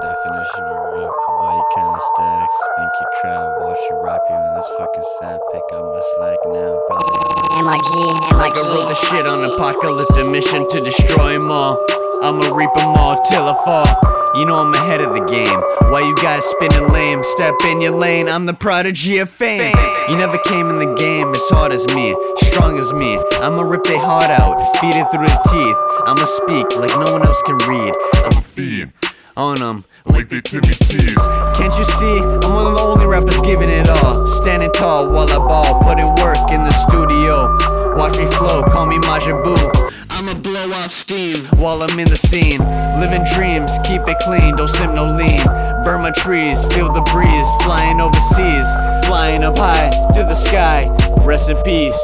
definition of rap. White kind of stacks. Think you trap. Watch you rap you in this fucking set. Pick up my slack now. Probably. MRG, Like I wrote the shit on apocalyptic mission to destroy 'em all. I'ma reap 'em all till I fall. You know I'm ahead of the game. Why you guys spinning lame? Step in your lane. I'm the prodigy of fame. You never came in the game as hard as me, strong as me. I'ma rip their heart out, feed it through the teeth. I'ma speak like no one else can read. I'ma feed on 'em like they Timmy T's. Can't you see? I'm one of the only rappers giving it all. Standing tall while I ball, putting work in the studio. Watch me flow, call me Majin Buu. I'ma blow off steam while I'm in the scene. Living dreams, keep it clean, don't sim no lean. Burn my trees, feel the breeze, flying overseas, flying up high to the sky. Rest in peace.